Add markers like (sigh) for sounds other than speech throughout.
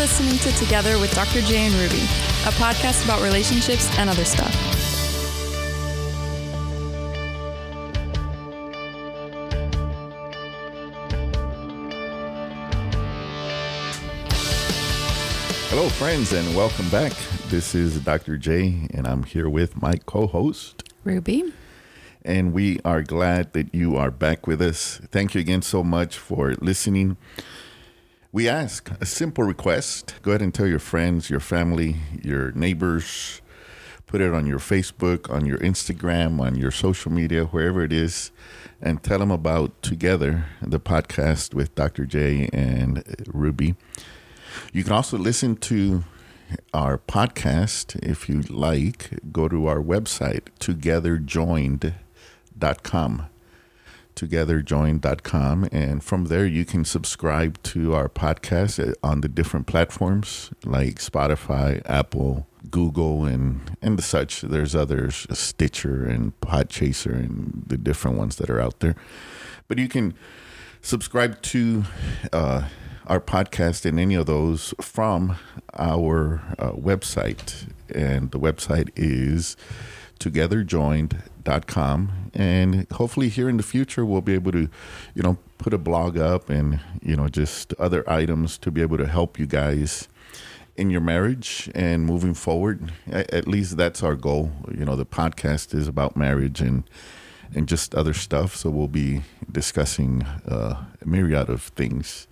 listening to Together with Dr. J and Ruby, a podcast about relationships and other stuff. Hello, friends, and welcome back. This is Dr. J, and I'm here with my co host, Ruby. and we are glad that you are back with us. Thank you again so much for listening. We ask a simple request go ahead and tell your friends, your family, your neighbors, put it on your Facebook, on your Instagram, on your social media, wherever it is, and tell them about Together, the podcast with Dr. J and Ruby. You can also listen to our podcast if you like. Go to our website, togetherjoined.com. Togetherjoined.com. And from there, you can subscribe to our podcast on the different platforms like Spotify, Apple, Google, and, and the such. There's others, Stitcher and Podchaser, and the different ones that are out there. But you can subscribe to uh, our podcast in any of those from our uh, website. And the website is togetherjoined.com. And hopefully, here in the future, we'll be able to, you know, put a blog up and, you know, just other items to be able to help you guys in your marriage and moving forward. At, least that's our goal. You know, the podcast is about marriage and and just other stuff. So we'll be discussing uh, a myriad of things.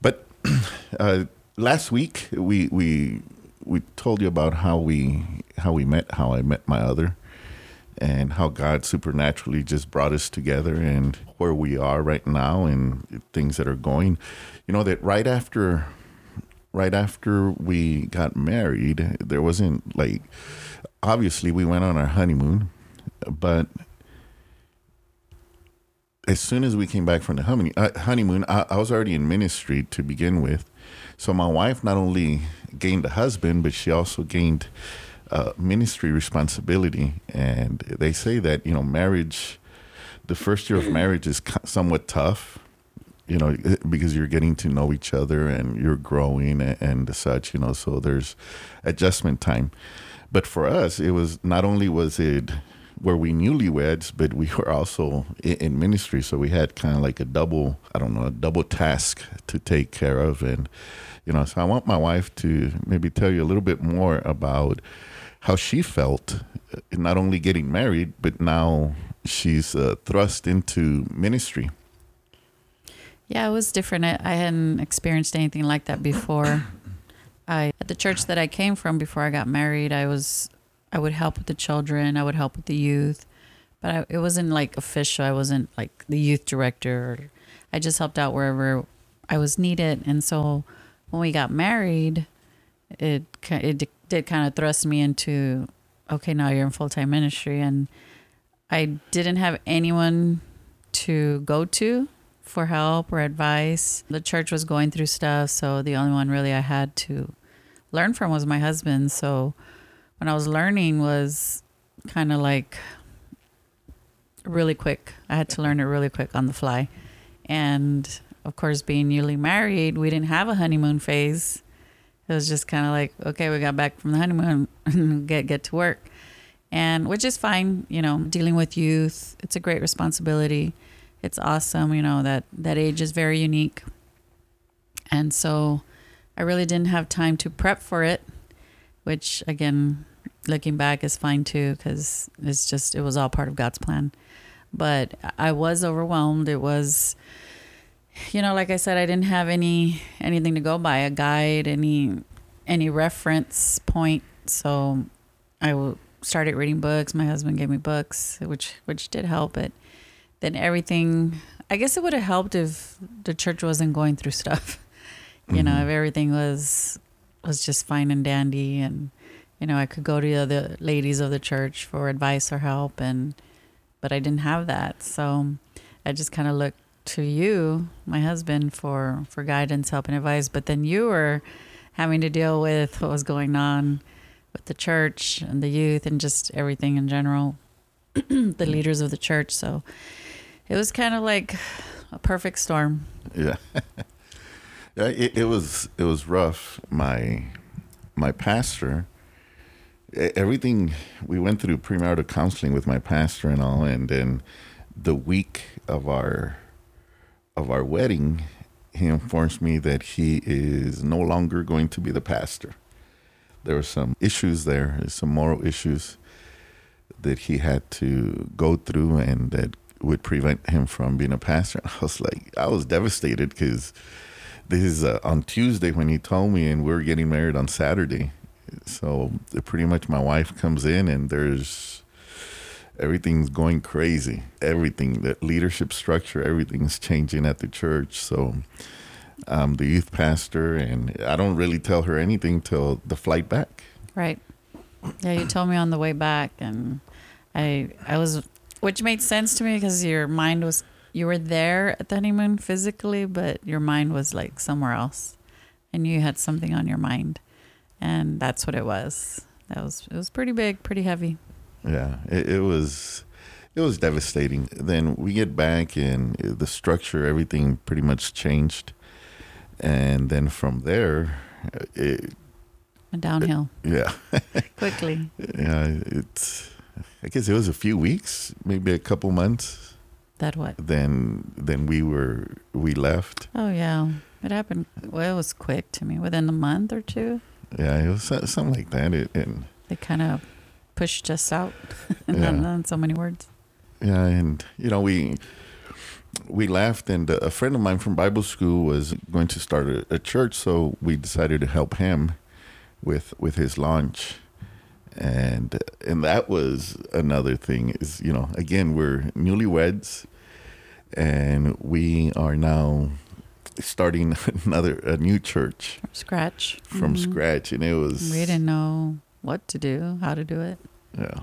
But (clears throat) uh, last week we we we told you about how we how we met, how I met my other, and how God supernaturally just brought us together, and where we are right now, and things that are going. You know that right after right after we got married, there wasn't like obviously we went on our honeymoon, but as soon as we came back from the honeymoon, uh, honeymoon I, I was already in ministry to begin with. So my wife not only gained a husband, but she also gained uh, ministry responsibility. And they say that you know marriage, the first year of (clears throat) marriage is somewhat tough, you know, because you're getting to know each other and you're growing and, and such. You know, so there's adjustment time. But for us, it was not only was it were we newlyweds, but we were also in, in ministry. So we had kind of like a double, I don't know, a double task to take care of. And, you know, so I want my wife to maybe tell you a little bit more about how she felt, uh, not only getting married, but now she's uh, thrust into ministry. Yeah, it was different. I, I hadn't experienced anything like that before. (coughs) I at the church that I came from before I got married, I was I would help with the children. I would help with the youth, but I, it wasn't like official. I wasn't like the youth director. I just helped out wherever I was needed. And so when we got married, it it did kind of thrust me into okay, now you're in full time ministry, and I didn't have anyone to go to for help or advice. The church was going through stuff, so the only one really I had to learn from was my husband. So when I was learning was kind of like really quick. I had to learn it really quick on the fly. And of course, being newly married, we didn't have a honeymoon phase. It was just kind of like, okay, we got back from the honeymoon, (laughs) get get to work, and which is fine. You know, dealing with youth, it's a great responsibility. It's awesome. You know that that age is very unique, and so I really didn't have time to prep for it, which again looking back is fine too because it's just it was all part of God's plan. But I was overwhelmed. It was, you know, like I said, I didn't have any anything to go by, a guide, any any reference point. So I started reading books. My husband gave me books, which which did help. But then everything, I guess it would have helped if the church wasn't going through stuff. (laughs) You mm-hmm. know, if everything was was just fine and dandy and you know, I could go to the ladies of the church for advice or help, and but I didn't have that, so I just kind of looked to you, my husband, for for guidance, help, and advice. But then you were having to deal with what was going on with the church and the youth and just everything in general, (clears throat) the leaders of the church. So it was kind of like a perfect storm. (laughs) Yeah. It, it was it was rough. My my pastor, everything we went through premarital counseling with my pastor and all, and then the week of our of our wedding, he informs me that he is no longer going to be the pastor. There were some issues there, some moral issues that he had to go through, and that would prevent him from being a pastor. And (laughs) I was like, I was devastated because this is uh, on Tuesday when he told me, and we are getting married on Saturday. So pretty much my wife comes in, and there's everything's going crazy. Everything, the leadership structure, everything's changing at the church. So I'm the youth pastor, and I don't really tell her anything till the flight back. Right. Yeah, you told me on the way back, and I I was, which made sense to me because your mind was you were there at the honeymoon physically, but your mind was like somewhere else, and you had something on your mind, and that's what it was. That was it was pretty big, pretty heavy. Yeah, it, it was it was devastating. Then we get back, and the structure, everything pretty much changed, and then from there, it went downhill. (laughs) Yeah, quickly. Yeah, it's. I guess it was a few weeks, maybe a couple months. That what? Then then we were we left. Oh yeah, it happened. Well, it was quick to me. Within a month or two. Yeah, it was something like that. It, and they kind of pushed us out. (laughs) yeah. in so many words. Yeah, and you know we we left, and uh, a friend of mine from Bible school was going to start a, a church, so we decided to help him with with his launch and uh, and that was another thing is you know again we're newlyweds and we are now starting (laughs) another a new church from scratch. from mm-hmm. scratch and it was we didn't know what to do how to do it. Yeah.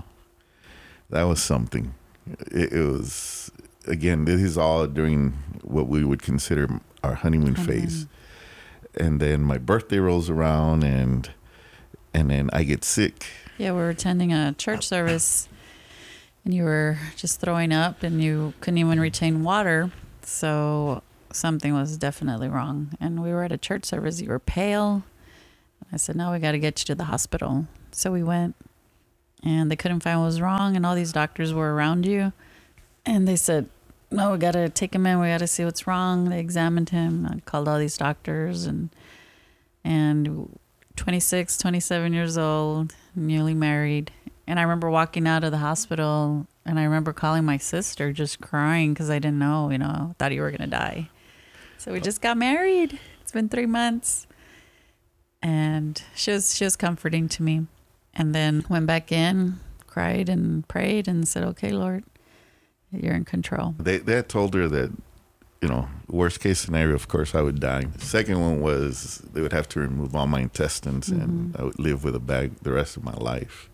That was something. It, it was again this is all during what we would consider our honeymoon, honeymoon. phase. And then my birthday rolls around and and then i get sick. Yeah, we were attending a church service and you were just throwing up and you couldn't even retain water. So something was definitely wrong. And we were at a church service. You were pale. I said, No, we got to get you to the hospital. So we went and they couldn't find what was wrong. And all these doctors were around you. And they said, No, we got to take him in. We got to see what's wrong. They examined him. I called all these doctors and, and 26, 27 years old, newly married. And I remember walking out of the hospital and I remember calling my sister just crying because I didn't know, you know, thought you were going to die. So we just got married. It's been three months. And she was, she was comforting to me. And then went back in, cried and prayed and said, okay, Lord, you're in control. They, they had told her that you know, worst case scenario, of course, I would die. The second one was they would have to remove all my intestines mm-hmm. and I would live with a bag the rest of my life.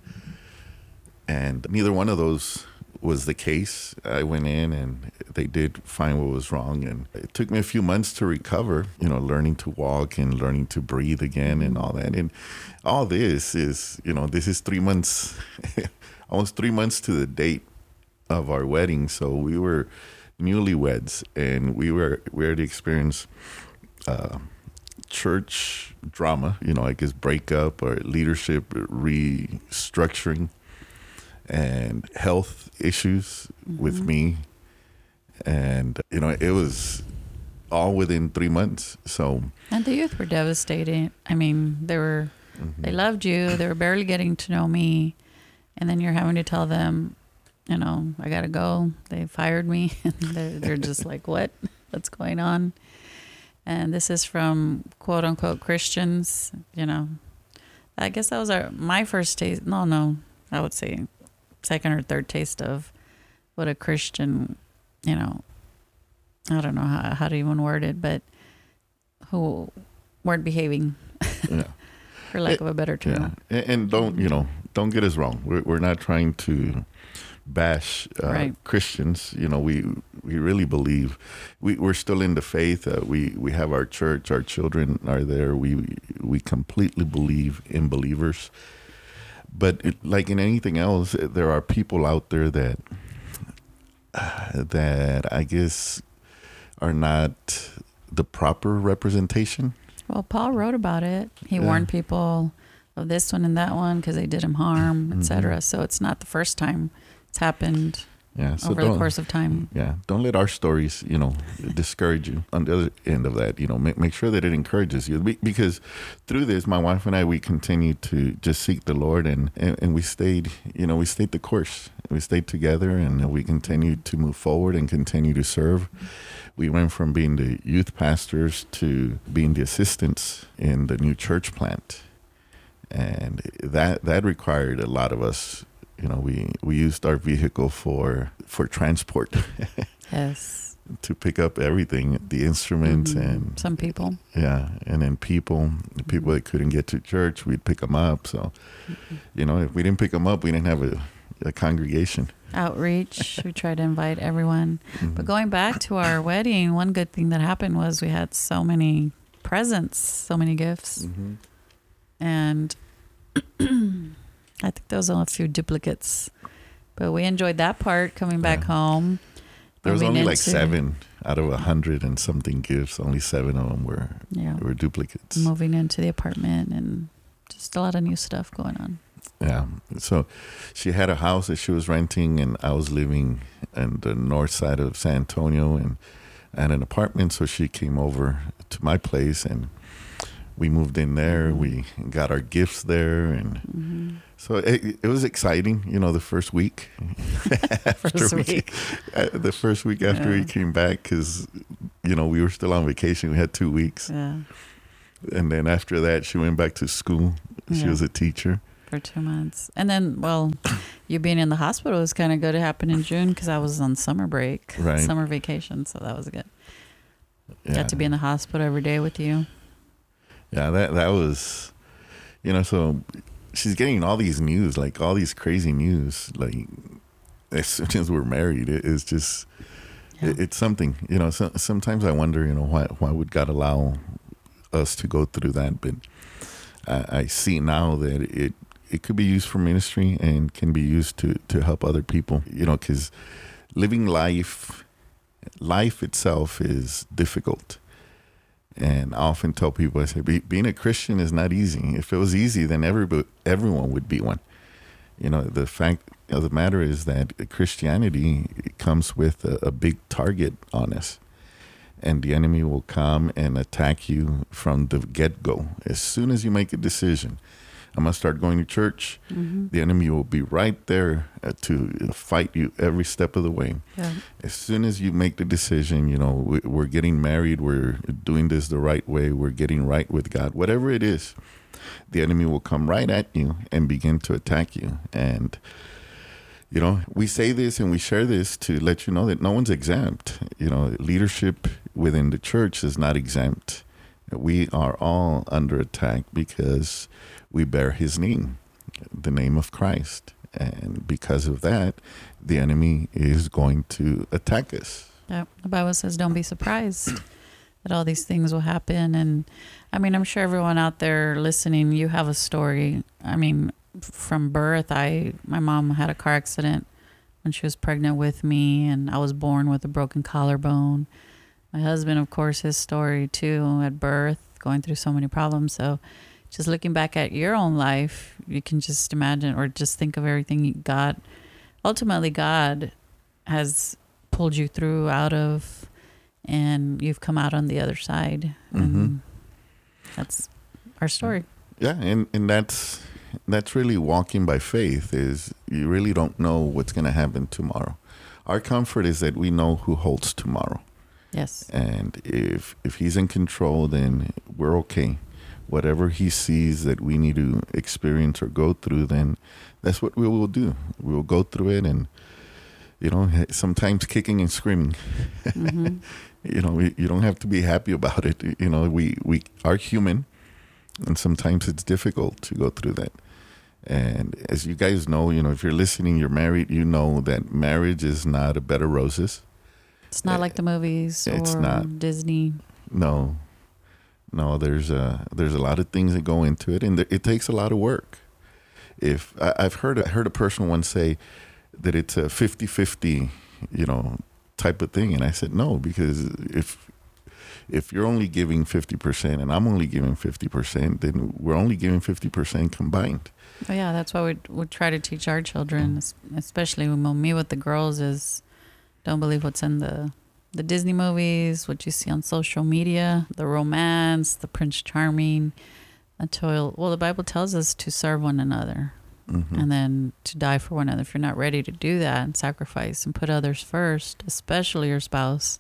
And neither one of those was the case. I went in and they did find what was wrong. And it took me a few months to recover, you know, learning to walk and learning to breathe again and all that. And all this is, you know, this is three months, (laughs) almost three months to the date of our wedding. So we were newlyweds, and we were we already experienced uh, church drama. You know, like guess breakup or leadership restructuring, and health issues mm-hmm. with me, and you know it was all within three months. So and the youth were devastated. I mean, they were mm-hmm. they loved you. They were barely getting to know me, and then you're having to tell them you know, I got to go. They fired me. (laughs) they're, they're just like, what? What's going on? And this is from quote unquote Christians, you know. I guess that was our my first taste. No, no, I would say second or third taste of what a Christian, you know, I don't know how, how to even word it, but who weren't behaving, yeah. (laughs) for lack it, of a better term. Yeah. And don't, you know, don't get us wrong. We're, we're not trying to bash uh, right. Christians. You know, we we really believe we we're still in the faith. Uh, we we have our church. Our children are there. We we completely believe in believers. But it, like in anything else, there are people out there that uh, that I guess are not the proper representation. Well, Paul wrote about it. He Yeah. warned people of this one and that one because they did him harm, Mhm. etc. So it's not the first time it's happened Yeah, so over the course of time. Yeah, don't let our stories, you know, discourage you. On the other end of that, you know, make, make sure that it encourages you. Because through this, my wife and I, we continued to just seek the Lord, and, and and we stayed, you know, we stayed the course. We stayed together, and we continued to move forward and continue to serve. We went from being the youth pastors to being the assistants in the new church plant, and that that required a lot of us. You know, we we used our vehicle for for transport. (laughs) Yes. to pick up everything, the instruments Mhm. and some people. yeah, and then people, the people that couldn't get to church, we'd pick them up. So, you know, if we didn't pick them up, we didn't have a, a congregation. Outreach. (laughs) we tried to invite everyone. But Mhm. going back to our wedding, one good thing that happened was we had so many presents, so many gifts. Mhm. And (clears throat) I think there was a few duplicates. But we enjoyed that part coming back Yeah. home. There was only like seven out of a hundred and something gifts. Only seven of them were Yeah. were duplicates. Moving into the apartment and just a lot of new stuff going on. Yeah. So she had a house that she was renting, and I was living in the north side of San Antonio and and an apartment. So she came over to my place, and we moved in there. We got our gifts there, and hmm so it, it was exciting. You know, the first week. (laughs) After First we- week. uh, the first week after we came back, because you know we were still on vacation. We had two weeks, Yeah. and then after that, she went back to school. She Yeah. was a teacher. For two months. And then, well, you being in the hospital was kind of good to happen in June because I was on summer break, Right. summer vacation. So that was good. Yeah. Got to be in the hospital every day with you. Yeah, that that was, you know, so she's getting all these news, like all these crazy news, like as soon as we're married, it's just, Yeah. it, it's something, you know. So, sometimes I wonder, you know, why why would God allow us to go through that? But I, I see now that it it could be used for ministry and can be used to to help other people, you know, because living life, life itself is difficult. And I often tell people, I say, be, being a Christian is not easy. If it was easy, then everybody, everyone would be one. You know, the fact of the matter is that Christianity comes with a, a big target on us. And the enemy will come and attack you from the get go. As soon as you make a decision, I'm going to start going to church, Mm-hmm. the enemy will be right there uh, to fight you every step of the way Yeah. as soon as you make the decision, you know, we're getting married, we're doing this the right way, we're getting right with God, whatever it is, the enemy will come right at you and begin to attack you. And, you know, we say this and we share this to let you know that no one's exempt. You know, leadership within the church is not exempt. We are all under attack because we bear his name, the name of Christ. And because of that, the enemy is going to attack us. Yeah. The Bible says, don't be surprised that all these things will happen. And I mean, I'm sure everyone out there listening, you have a story. I mean, from birth, I, my mom had a car accident when she was pregnant with me, and I was born with a broken collarbone. My husband, of course, his story too at birth, going through so many problems. So, just looking back at your own life, you can just imagine or just think of everything God, ultimately, God has pulled you through out of, and you've come out on the other side. And mm-hmm. that's our story. Yeah, and, and that's that's really walking by faith is you really don't know what's going to happen tomorrow. Our comfort is that we know who holds tomorrow. Yes. And if if he's in control, then we're okay. Whatever he sees that we need to experience or go through, then that's what we will do. We will go through it, and you know, sometimes kicking and screaming. hmm (laughs) You know, we, you don't have to be happy about it. (laughs) You know, we we are human, and sometimes it's difficult to go through that. And as you guys know, you know, if you're listening, you're married, you know that marriage is not a bed of roses. It's not like the movies It's or not. Disney. No, no. There's a there's a lot of things that go into it, and it takes a lot of work. If I, I've heard I heard a person once say that it's a 50-50, you know, type of thing, and I said no because if if you're only giving 50% and I'm only giving 50%, then we're only giving 50% combined. Oh, yeah, that's why we we try to teach our children, especially when we meet with the girls, is don't believe what's in the the Disney movies, what you see on social media, the romance, the Prince Charming, until well, the Bible tells us to serve one another Mhm. and then to die for one another. If you're not ready to do that and sacrifice and put others first, especially your spouse,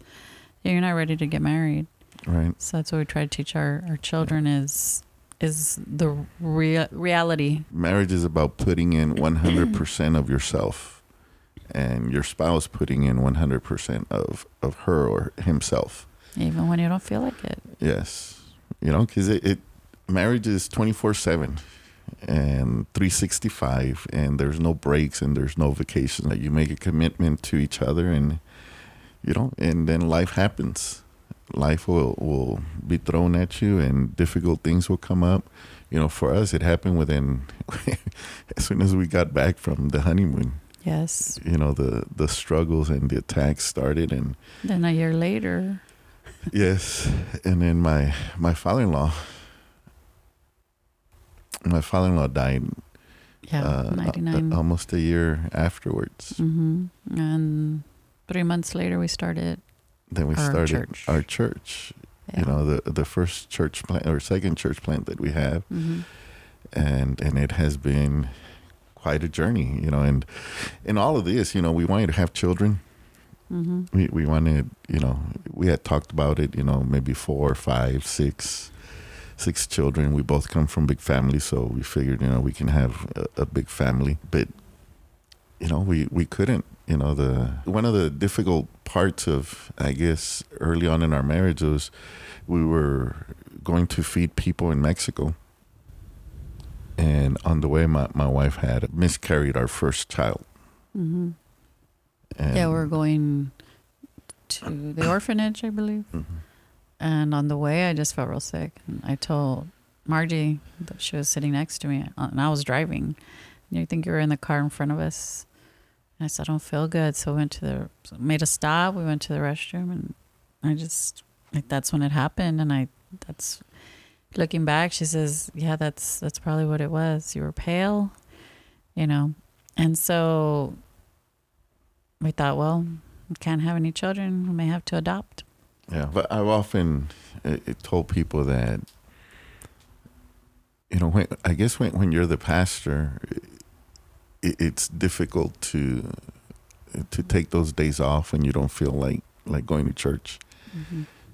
you're not ready to get married. Right. So that's what we try to teach our, our children is is the rea- reality Marriage is about putting in 100% of yourself and your spouse putting in 100% of, of her or himself. even when you don't feel like it. Yes. You know, because it, it, marriage is 24 7 and 365, and there's no breaks and there's no vacation. Like you make a commitment to each other, and, you know, and then life happens. Life will, will be thrown at you, and difficult things will come up. You know, for us, it happened within, (laughs) as soon as we got back from the honeymoon, Yes. you know, the, the struggles and the attacks started, and Then a year later, Yes, and then my my father-in-law, my father-in-law died yeah, uh, ninety a- nine. almost a year afterwards. mm-hmm. And three months later, we started. Then we Our started church. our church. Yeah. You know, the the first church plant or second church plant that we have, hmm and and it has been quite a journey. You know, and in all of this, you know, we wanted to have children. hmm We we wanted, you know, we had talked about it. You know, maybe four, five, six, six children. We both come from big families, so we figured, you know, we can have a, a big family. But you know, we we couldn't. You know, the one of the difficult parts of, I guess, early on in our marriage was we were going to feed people in Mexico. And on the way, my, my wife had miscarried our first child. hmm Yeah, we're going to the (coughs) orphanage, I believe. Mhm. And on the way, I just felt real sick. And I told Margie that she was sitting next to me, uh, and I was driving. You think you were in the car in front of us? And I said, I don't feel good. So we went to the, so made a stop. We went to the restroom, and I just, like, that's when it happened. And I, that's, looking back, she says, yeah, that's, that's probably what it was. You were pale, you know? And so we thought, well, we can't have any children. We may have to adopt. Yeah, but I've often uh, uh, told people that, you know, when, I guess when, when you're the pastor, it, it's difficult to to take those days off when you don't feel like like going to church.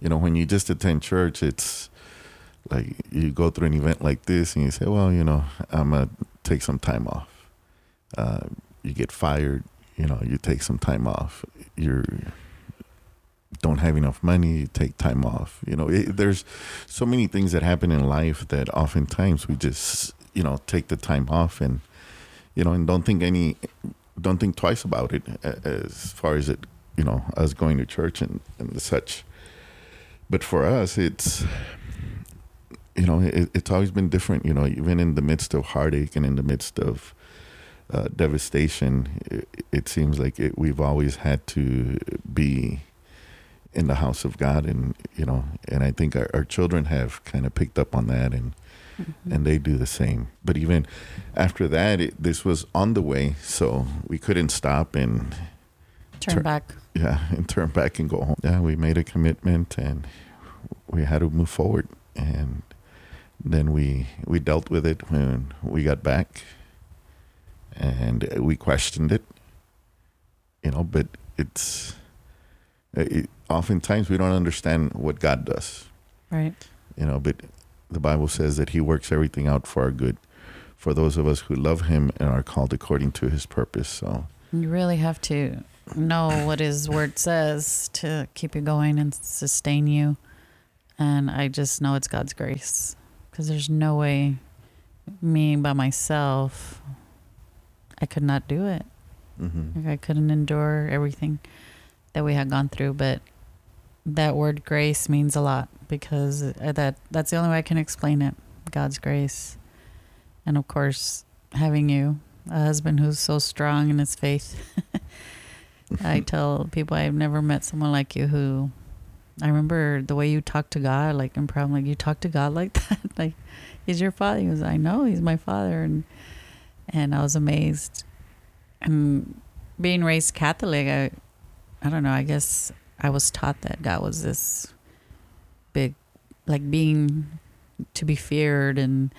You know, when you just attend church, it's like you go through an event like this and you say, well, you know, I'm gonna take some time off. Uh, you get fired, you know, you take some time off. You're don't have enough money, you take time off. You know, it, there's so many things that happen in life that oftentimes we just, you know, take the time off and, you know, and don't think any, don't think twice about it as far as it, you know, us going to church and, and such. But for us, it's, you know, it, it's always been different, you know, even in the midst of heartache and in the midst of uh, devastation, it, it seems like it, we've always had to be in the house of God, and you know, and I think our, our children have kind of picked up on that, and and they do the same. But even after that, it, this was on the way, so we couldn't stop and Turn Turn- back. yeah, (laughs) and turn back and go home. Yeah, we made a commitment, and we had to move forward, and then we we dealt with it when we got back, and we questioned it, you know. But it's it, oftentimes we don't understand what God does, Right. you know. But the Bible says that He works everything out for our good, for those of us who love Him and are called according to His purpose. So You really have to know what his word says to keep you going and sustain you. And I just know it's God's grace because there's no way me by myself, I could not do it. mhm. Like I couldn't endure everything that we had gone through, but that word grace means a lot because uh, that that's the only way I can explain it. God's grace. And of course, having you, a husband who's so strong in his faith. (laughs) I (laughs) tell people I've never met someone like you who I remember the way you talk to God, like in prayer, I'm like, you talk to God like (laughs) that? like, he's your father. He was, I know he's my father. And, and I was amazed. And being raised Catholic, I, I don't know, I guess I was taught that God was this big, like being to be feared. And,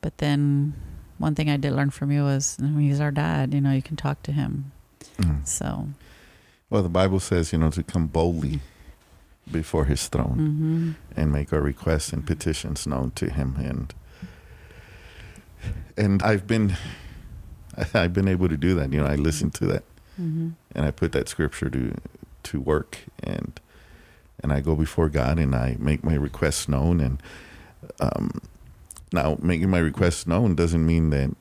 but then one thing I did learn from you was I mean, he's our dad, you know, you can talk to him. Mm. So, Well, the Bible says, you know, to come boldly before his throne mm-hmm. and make our requests and petitions known to him and and I've been (laughs) I've been able to do that. You know, I listen to that Mm-hmm. and I put that scripture to to work and and I go before God and I make my requests known and um now making my requests known doesn't mean that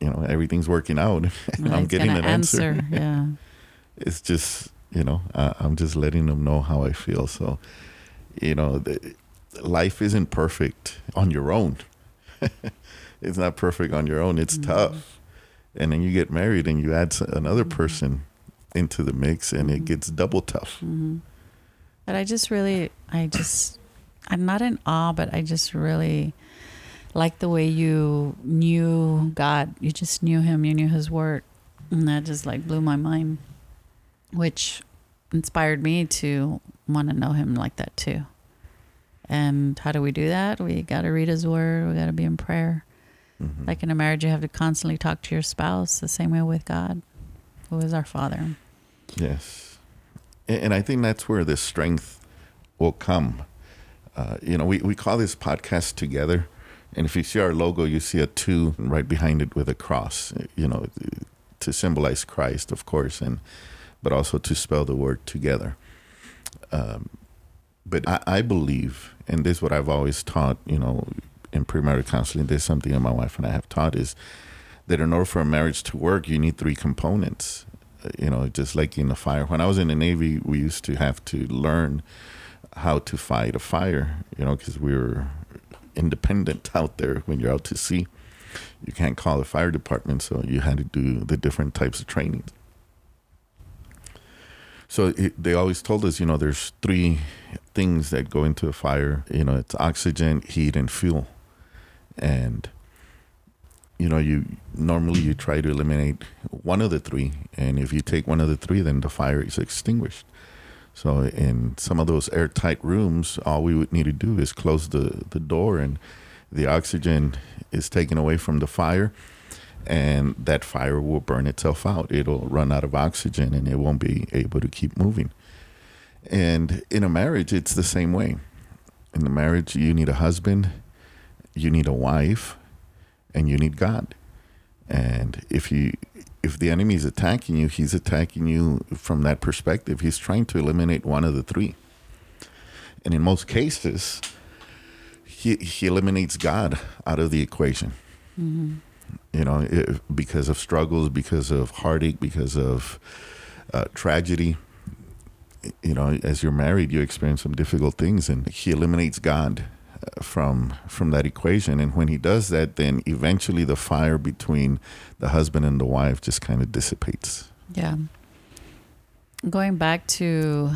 you know everything's working out (laughs) and I'm getting an answer. Yeah. (laughs) It's just you know I, I'm just letting them know how I feel. So you know the, life isn't perfect on your own. (laughs) it's not perfect on your own. It's Mhm. tough and then you get married and you add another Mhm. person into the mix and it Mhm. gets double tough hmm But I just really, I just, I'm not in awe, but I just really like the way you knew God. You just knew Him. You knew His Word, and that just like blew my mind, which inspired me to want to know Him like that too. And how do we do that? We got to read His Word. We got to be in prayer. Mhm. Like in a marriage, you have to constantly talk to your spouse the same way with God, who is our Father. yes and, and i think that's where this strength will come uh, you know we, we call this podcast together and if you see our logo you see a two right behind it with a cross you know to symbolize christ of course and but also to spell the word together. Um, but I, I believe and this is what i've always taught you know in premarital counseling there's something that my wife and i have taught is that in order for a marriage to work you need three components. Uh, you know just like in the fire. When i was in the navy we used to have to learn how to fight a fire you know because we were independent (laughs) out there. When you're out to sea you can't call the fire department so you had to do the different types of training so it, they always told us you know there's three things that go into a fire. You know it's oxygen heat and fuel. And you know you normally you try to eliminate one of the three. And if you take one of the three then the fire is extinguished. So in some of those airtight rooms all we would need to do is close the, the door and the oxygen is taken away from the fire and that fire will burn itself out it'll run out of oxygen and it won't be able to keep moving and in a marriage it's the same way in the marriage you need a husband you need a wife and you need God. And if you if the enemy is attacking you, he's attacking you from that perspective. He's trying to eliminate one of the three. And in most cases, he he eliminates God out of the equation. Mm-hmm. You know, it, because of struggles, because of heartache, because of uh, tragedy. You know, as you're married, you experience some difficult things, and he eliminates God uh, from from that equation. And when he does that, then eventually the fire between the husband and the wife just kind of dissipates. Yeah. Going back to,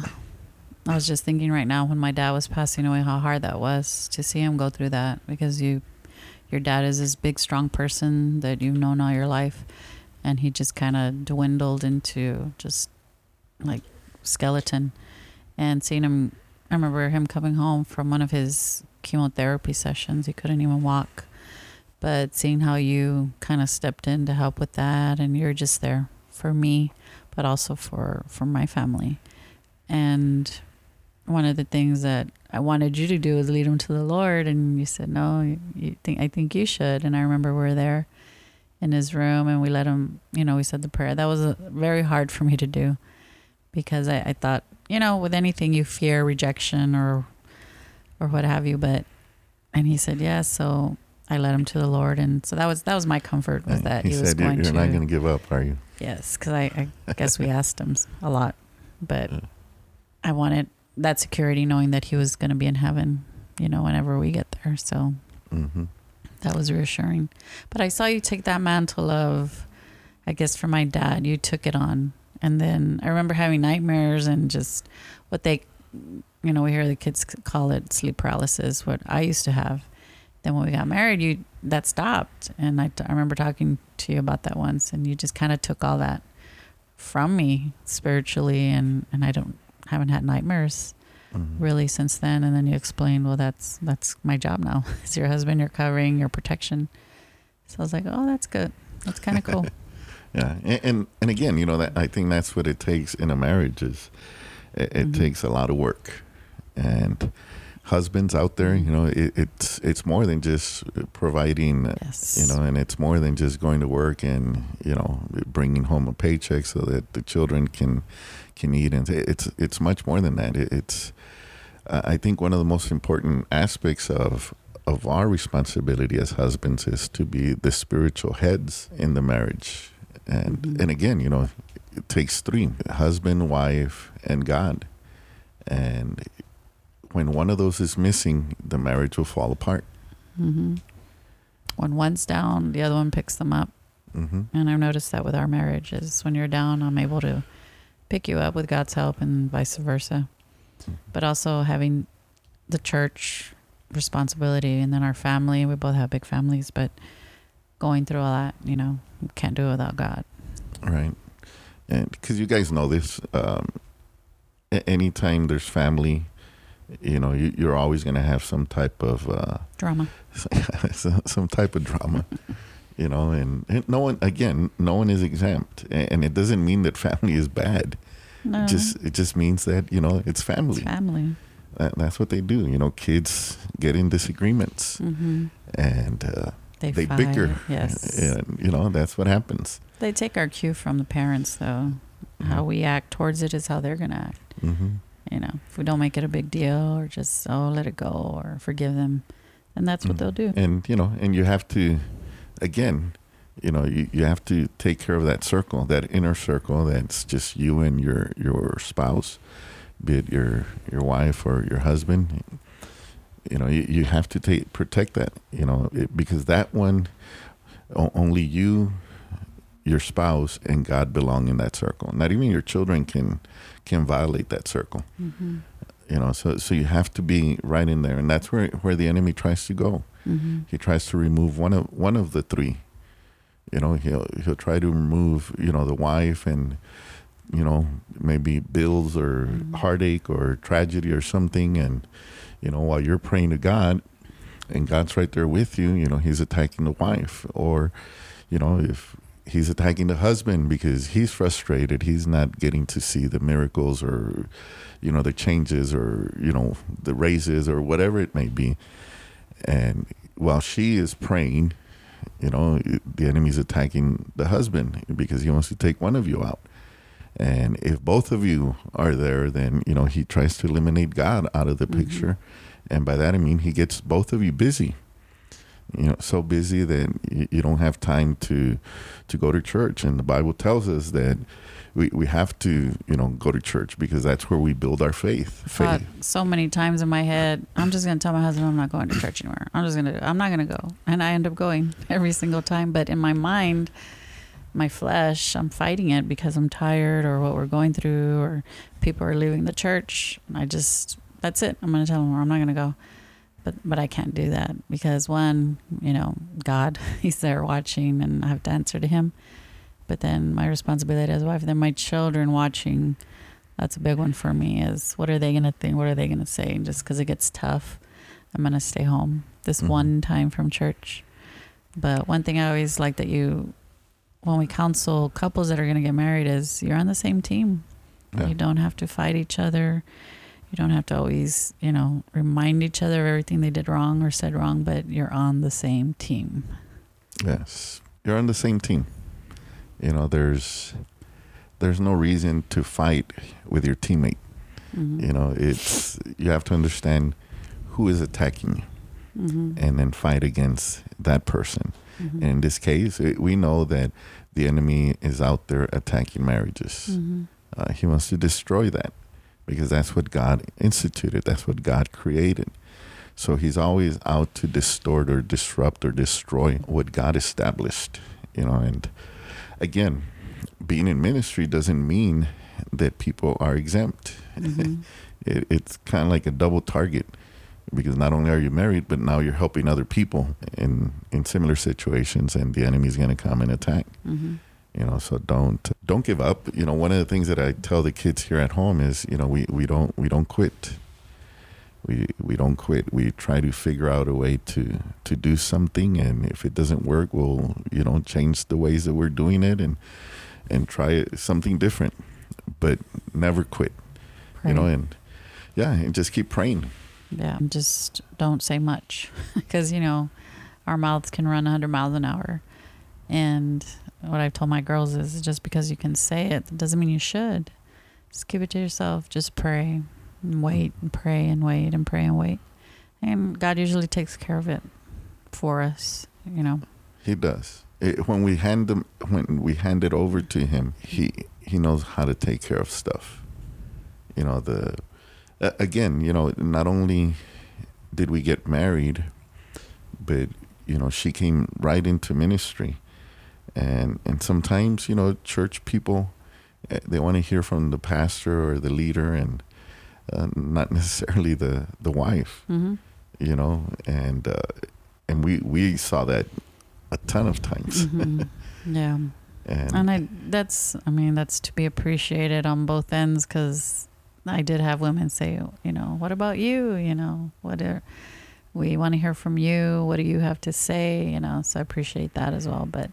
I was just thinking right now when my dad was passing away, how hard that was to see him go through that because you, your dad is this big, strong person that you've known all your life, and he just kind of dwindled into just like skeleton. And seeing him, I remember him coming home from one of his chemotherapy sessions. He couldn't even walk. But seeing how you kind of stepped in to help with that, and you're just there for me, but also for for my family. And one of the things that I wanted you to do is lead him to the Lord, and you said no. You, you think I think you should. And I remember we were there in his room, and we let him. You know, we said the prayer. That was uh very hard for me to do because I, I thought, you know, with anything you fear rejection or or what have you. But and he said yes, so I led him to the Lord, and so that was that was my comfort was that he, he, was said, "You're, going you're to not going to give up, are you?" yes, because I, I guess we asked him a lot, but Yeah. I wanted that security, knowing that he was going to be in heaven, you know, whenever we get there. So hmm that was reassuring. But I saw you take that mantle of, I guess, for my dad, you took it on. And then I remember having nightmares and just what they you know, we hear the kids call it sleep paralysis, what I used to have. Then when we got married, you that stopped, and I, I remember talking to you about that once, and you just kind of took all that from me spiritually, and and I don't haven't had nightmares Mhm. really since then. And then you explained, well, that's that's my job now. (laughs) It's your husband, your covering, your protection. So I was like, oh, that's good. That's kind of (laughs) cool. Yeah, and, and and again, you know that I think that's what it takes in a marriage is it, it Mhm. takes a lot of work, and husbands out there, you know, it, it's it's more than just providing, yes. you know, and it's more than just going to work and you know bringing home a paycheck so that the children can can eat, and it's it's much more than that. It's uh, I think one of the most important aspects of of our responsibility as husbands is to be the spiritual heads in the marriage. And Mhm. and again, you know, it takes three: husband, wife, and God. And when one of those is missing, the marriage will fall apart. hmm When one's down, the other one picks them up. hmm And I've noticed that with our marriage is when you're down, I'm able to pick you up with God's help and vice versa. But also having the church responsibility and then our family, we both have big families, but going through all that, you know, can't do it without God. Right. And because you guys know this, um, anytime there's family, you know, you, you're always going to have some type of uh, Drama. (laughs) some type of drama, (laughs) you know, and, and no one again, no one is exempt, and it doesn't mean that family is bad. No, It just it just means that you know it's family. it's family. That, that's what they do. You know, kids get in disagreements hmm and uh, They, they fight. bicker. Yes. and you know that's what happens. They take our cue from the parents, though. How Mhm. we act towards it is how they're going to act. hmm You know, if we don't make it a big deal or just, oh, let it go or forgive them, and that's what Mhm. they'll do. And you know, and you have to, again, you know, you, you have to take care of that circle, that inner circle that's just you and your your spouse, be it your your wife or your husband. You know, you, you have to take protect that. You know, it, because that one, only you, your spouse, and God belong in that circle. Not even your children can can violate that circle hmm you know so so you have to be right in there. And that's where where the enemy tries to go. Hmm he tries to remove one of one of the three. You know he'll he'll try to remove you know the wife and you know maybe bills or Mhm. heartache or tragedy or something. And you know while you're praying to god and god's right there with you you know he's attacking the wife. Or you know if he's attacking the husband because he's frustrated. He's not getting to see the miracles or you know the changes or you know the raises or whatever it may be. And while she is praying you know the enemy's attacking the husband because he wants to take one of you out. And if both of you are there then you know he tries to eliminate god out of the Mhm. picture. And by that i mean he gets both of you busy you know so busy that you, don't have time to to go to church and the bible tells us that we, we have to you know go to church because that's where we build our faith faith so many times in my head, I'm just gonna tell my husband I'm not going to church anymore. I'm just gonna, I'm not gonna go, and I end up going (laughs) every single time. But in my mind, my flesh, I'm fighting it because I'm tired or what we're going through or people are leaving the church. I just, that's it. I'm gonna tell them I'm not gonna go. But but I can't do that because one, you know, God, (laughs) He's there watching, and I have to answer to Him. But then my responsibility as a wife, then my children watching that's a big one for me is what are they going to think what are they going to say and just because it gets tough i'm going to stay home this Mhm. one time from church but one thing i always like that you when we counsel couples that are going to get married is you're on the same team Yeah. you don't have to fight each other you don't have to always you know remind each other of everything they did wrong or said wrong but you're on the same team Yes, you're on the same team. You know, there's there's no reason to fight with your teammate. Mhm. You know, it's you have to understand who is attacking you, Mhm. and then fight against that person. Mhm. And in this case, it, we know that the enemy is out there attacking marriages. Mhm. Uh, he wants to destroy that because that's what God instituted. That's what God created. So he's always out to distort or disrupt or destroy what God established. You know, and again, being in ministry doesn't mean that people are exempt. Mhm. (laughs) it, it's kind of like a double target because not only are you married, but now you're helping other people in in similar situations, and the enemy's going to come and attack. Mm-hmm. You know, so don't don't give up. You know, one of the things that I tell the kids here at home is, you know, we, we don't we don't quit. We we don't quit. We try to figure out a way to to do something, and if it doesn't work, we'll you know change the ways that we're doing it and and try something different, but never quit. You know, and yeah, and just keep praying. Yeah, just don't say much (laughs) because you know our mouths can run 100 miles an hour. And what I've told my girls is just because you can say it doesn't mean you should. Just keep it to yourself. Just pray and wait and pray and wait and pray and wait. And God usually takes care of it for us, you know. He does. It, when we hand them, when we hand it over to him, he he knows how to take care of stuff. You know the, uh, again, you know, not only did we get married, but you know, she came right into ministry, and and sometimes you know, church people, uh, they want to hear from the pastor or the leader, and uh, not necessarily the the wife Mm-hmm. you know, and uh, and we we saw that a ton of times, hmm (laughs) yeah. and, And I, that's, I mean, that's to be appreciated on both ends because I did have women say, you know, what about you? You know, what are, we want to hear from you. What do you have to say? You know, so I appreciate that as well. But,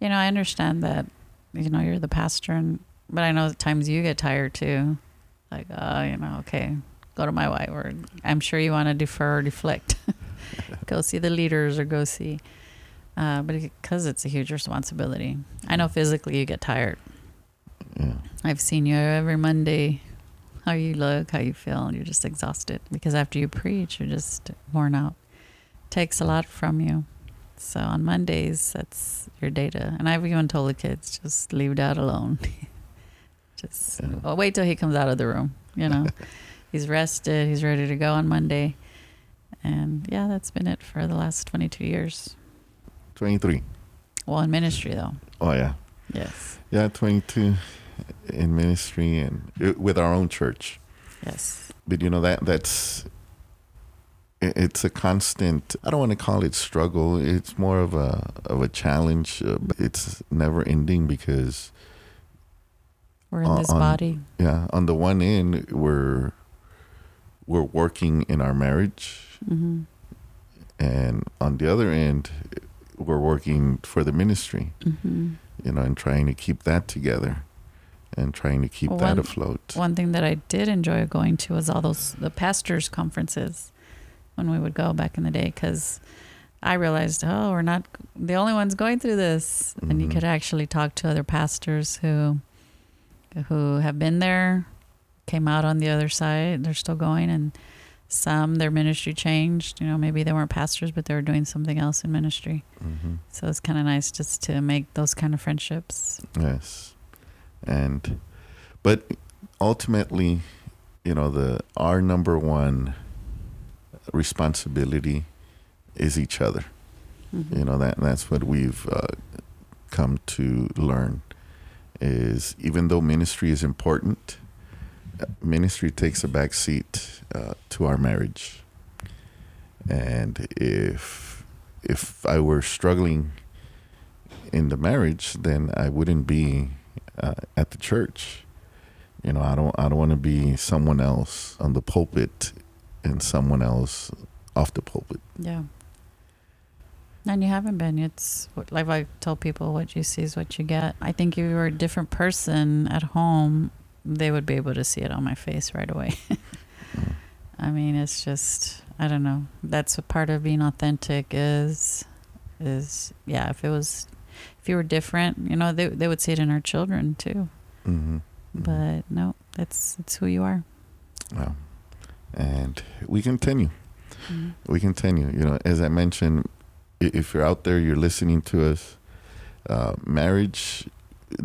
you know, I understand that, you know, you're the pastor and, but I know at times you get tired too. Like, oh, you know, okay, go to my wife or I'm sure you want to defer or deflect. (laughs) go see the leaders or go see uh, but because it's a huge responsibility. I know physically you get tired. yeah, I've seen you every Monday, how you look, how you feel, you're just exhausted because after you preach, you're just worn out. It Takes a lot from you. So on Mondays, that's your data. And I've even told the kids, just leave dad alone. (laughs) just Yeah. well, wait till he comes out of the room. You know, (laughs) he's rested, he's ready to go on Monday. And yeah, that's been it for the last 22 years. twenty three. Well, in ministry, though. Oh yeah, Yes. yeah, twenty two in ministry and uh, with our own church. Yes. But you know that that's it's a constant. I don't want to call it struggle. It's more of a of a challenge. Uh, it's never ending because We're in Uh, this body. yeah, on the one end we're we're working in our marriage. hmm and on the other end we're working for the ministry hmm you know and trying to keep that together and trying to keep Well, that afloat One thing that I did enjoy going to was all those the pastors' conferences when we would go back in the day because I realized, oh, we're not the only ones going through this, and you Mhm. could actually talk to other pastors who who have been there, came out on the other side, they're still going, and some their ministry changed. You know, maybe they weren't pastors, but they were doing something else in ministry. hmm So it's kind of nice just to make those kind of friendships. yes and but ultimately you know the our number one responsibility is each other. Mhm. you know that that's what we've uh, come to learn is even though ministry is important uh, ministry takes a back seat uh, to our marriage. And if if i were struggling in the marriage then i wouldn't be uh, at the church. You know i don't i don't want to be someone else on the pulpit and someone else off the pulpit Yeah. And you haven't been. It's like I tell people, what you see is what you get. I think if you were a different person at home, they would be able to see it on my face right away. (laughs) I mean, it's just I don't know. That's a part of being authentic is is yeah. If it was, if you were different, you know, they they would see it in our children too. mm-hmm. But no, that's it's who you are. Wow. And we continue. Mhm. We continue. You know, as I mentioned, if you're out there, you're listening to us, uh, marriage,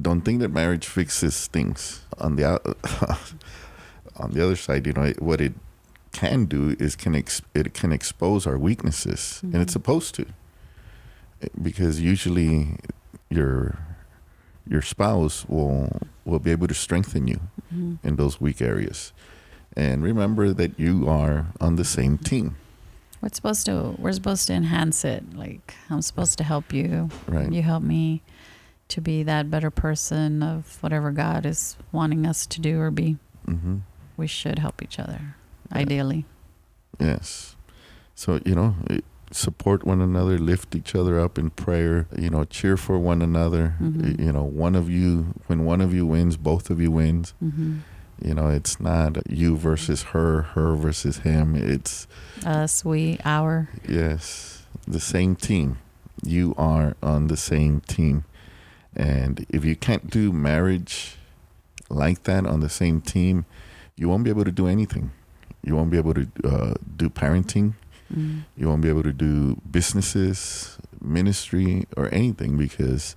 don't think that marriage fixes things. On the (laughs) on the other side, you know, it- what it can do is can ex- it can expose our weaknesses, and it's Mhm. supposed to, because usually your your spouse will will be able to strengthen you Mhm. in those weak areas. And remember that you are on the same team. We're supposed to we're supposed to enhance it. Like I'm supposed to help you. Right. You help me to be that better person of whatever God is wanting us to do or be. hmm We should help each other, Yeah. ideally. Yes. So, you know, eh, support one another, lift each other up in prayer, you know, cheer for one another. Mhm. You know, one of you, when one of you wins, both of you wins. hmm You know, it's not you versus her, her versus him. It's, Us, we, our. yes, the same team. You are on the same team. And if you can't do marriage like that on the same team, you won't be able to do anything. You won't be able to uh, do parenting. Mm. You won't be able to do businesses, ministry, or anything because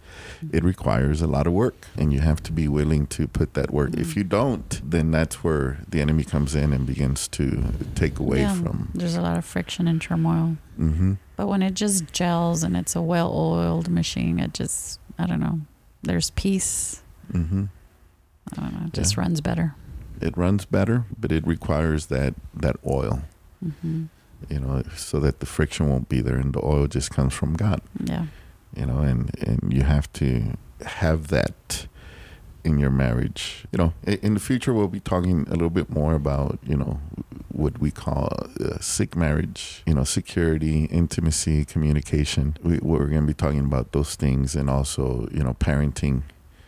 it requires a lot of work and you have to be willing to put that work. If Mhm. you don't, then that's where the enemy comes in and begins to take away Yeah, from. There's a lot of friction and turmoil. hmm But when it just gels and it's a well oiled machine, it just, I don't know, there's peace. hmm I don't know, it just Yeah. runs better. It runs better, but it requires that, that oil, hmm you know, so that the friction won't be there and the oil just comes from God. Yeah. you know, and, and you have to have that in your marriage. You know, in the future, we'll be talking a little bit more about, you know, what we call uh, sick marriage, you know, security, intimacy, communication. We, we're going to be talking about those things and also, you know, parenting.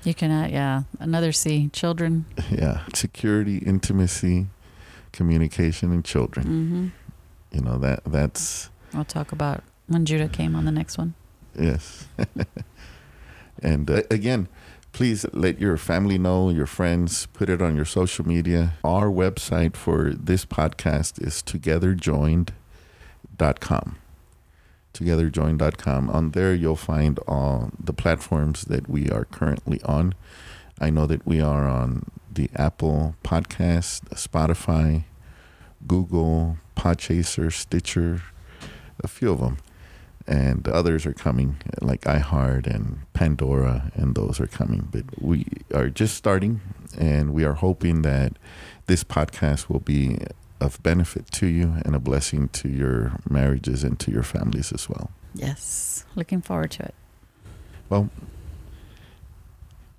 You can, uh, yeah, another C, children. (laughs) Yeah. Security, intimacy, communication, and children. hmm You know, that that's, We'll talk about when Judah came on the next one. Yes. (laughs) and uh, again, please let your family know, your friends, put it on your social media. Our website for this podcast is togetherjoined.com. Togetherjoined.com. On there, you'll find all the platforms that we are currently on. I know that we are on the Apple Podcast, Spotify, Google, Podchaser, Stitcher, a few of them and others are coming like iHeart and Pandora and those are coming but we are just starting and we are hoping that this podcast will be of benefit to you and a blessing to your marriages and to your families as well Yes. Looking forward to it. well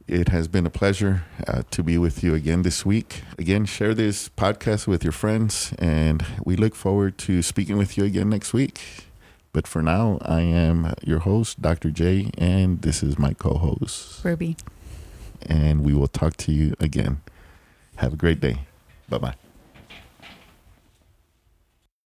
it has been a pleasure uh, to be with you again this week. Again, share this podcast with your friends, and we look forward to speaking with you again next week. But for now, I am your host, Dr. J, and this is my co host. Ruby. And we will talk to you again. Have a great day. Bye bye.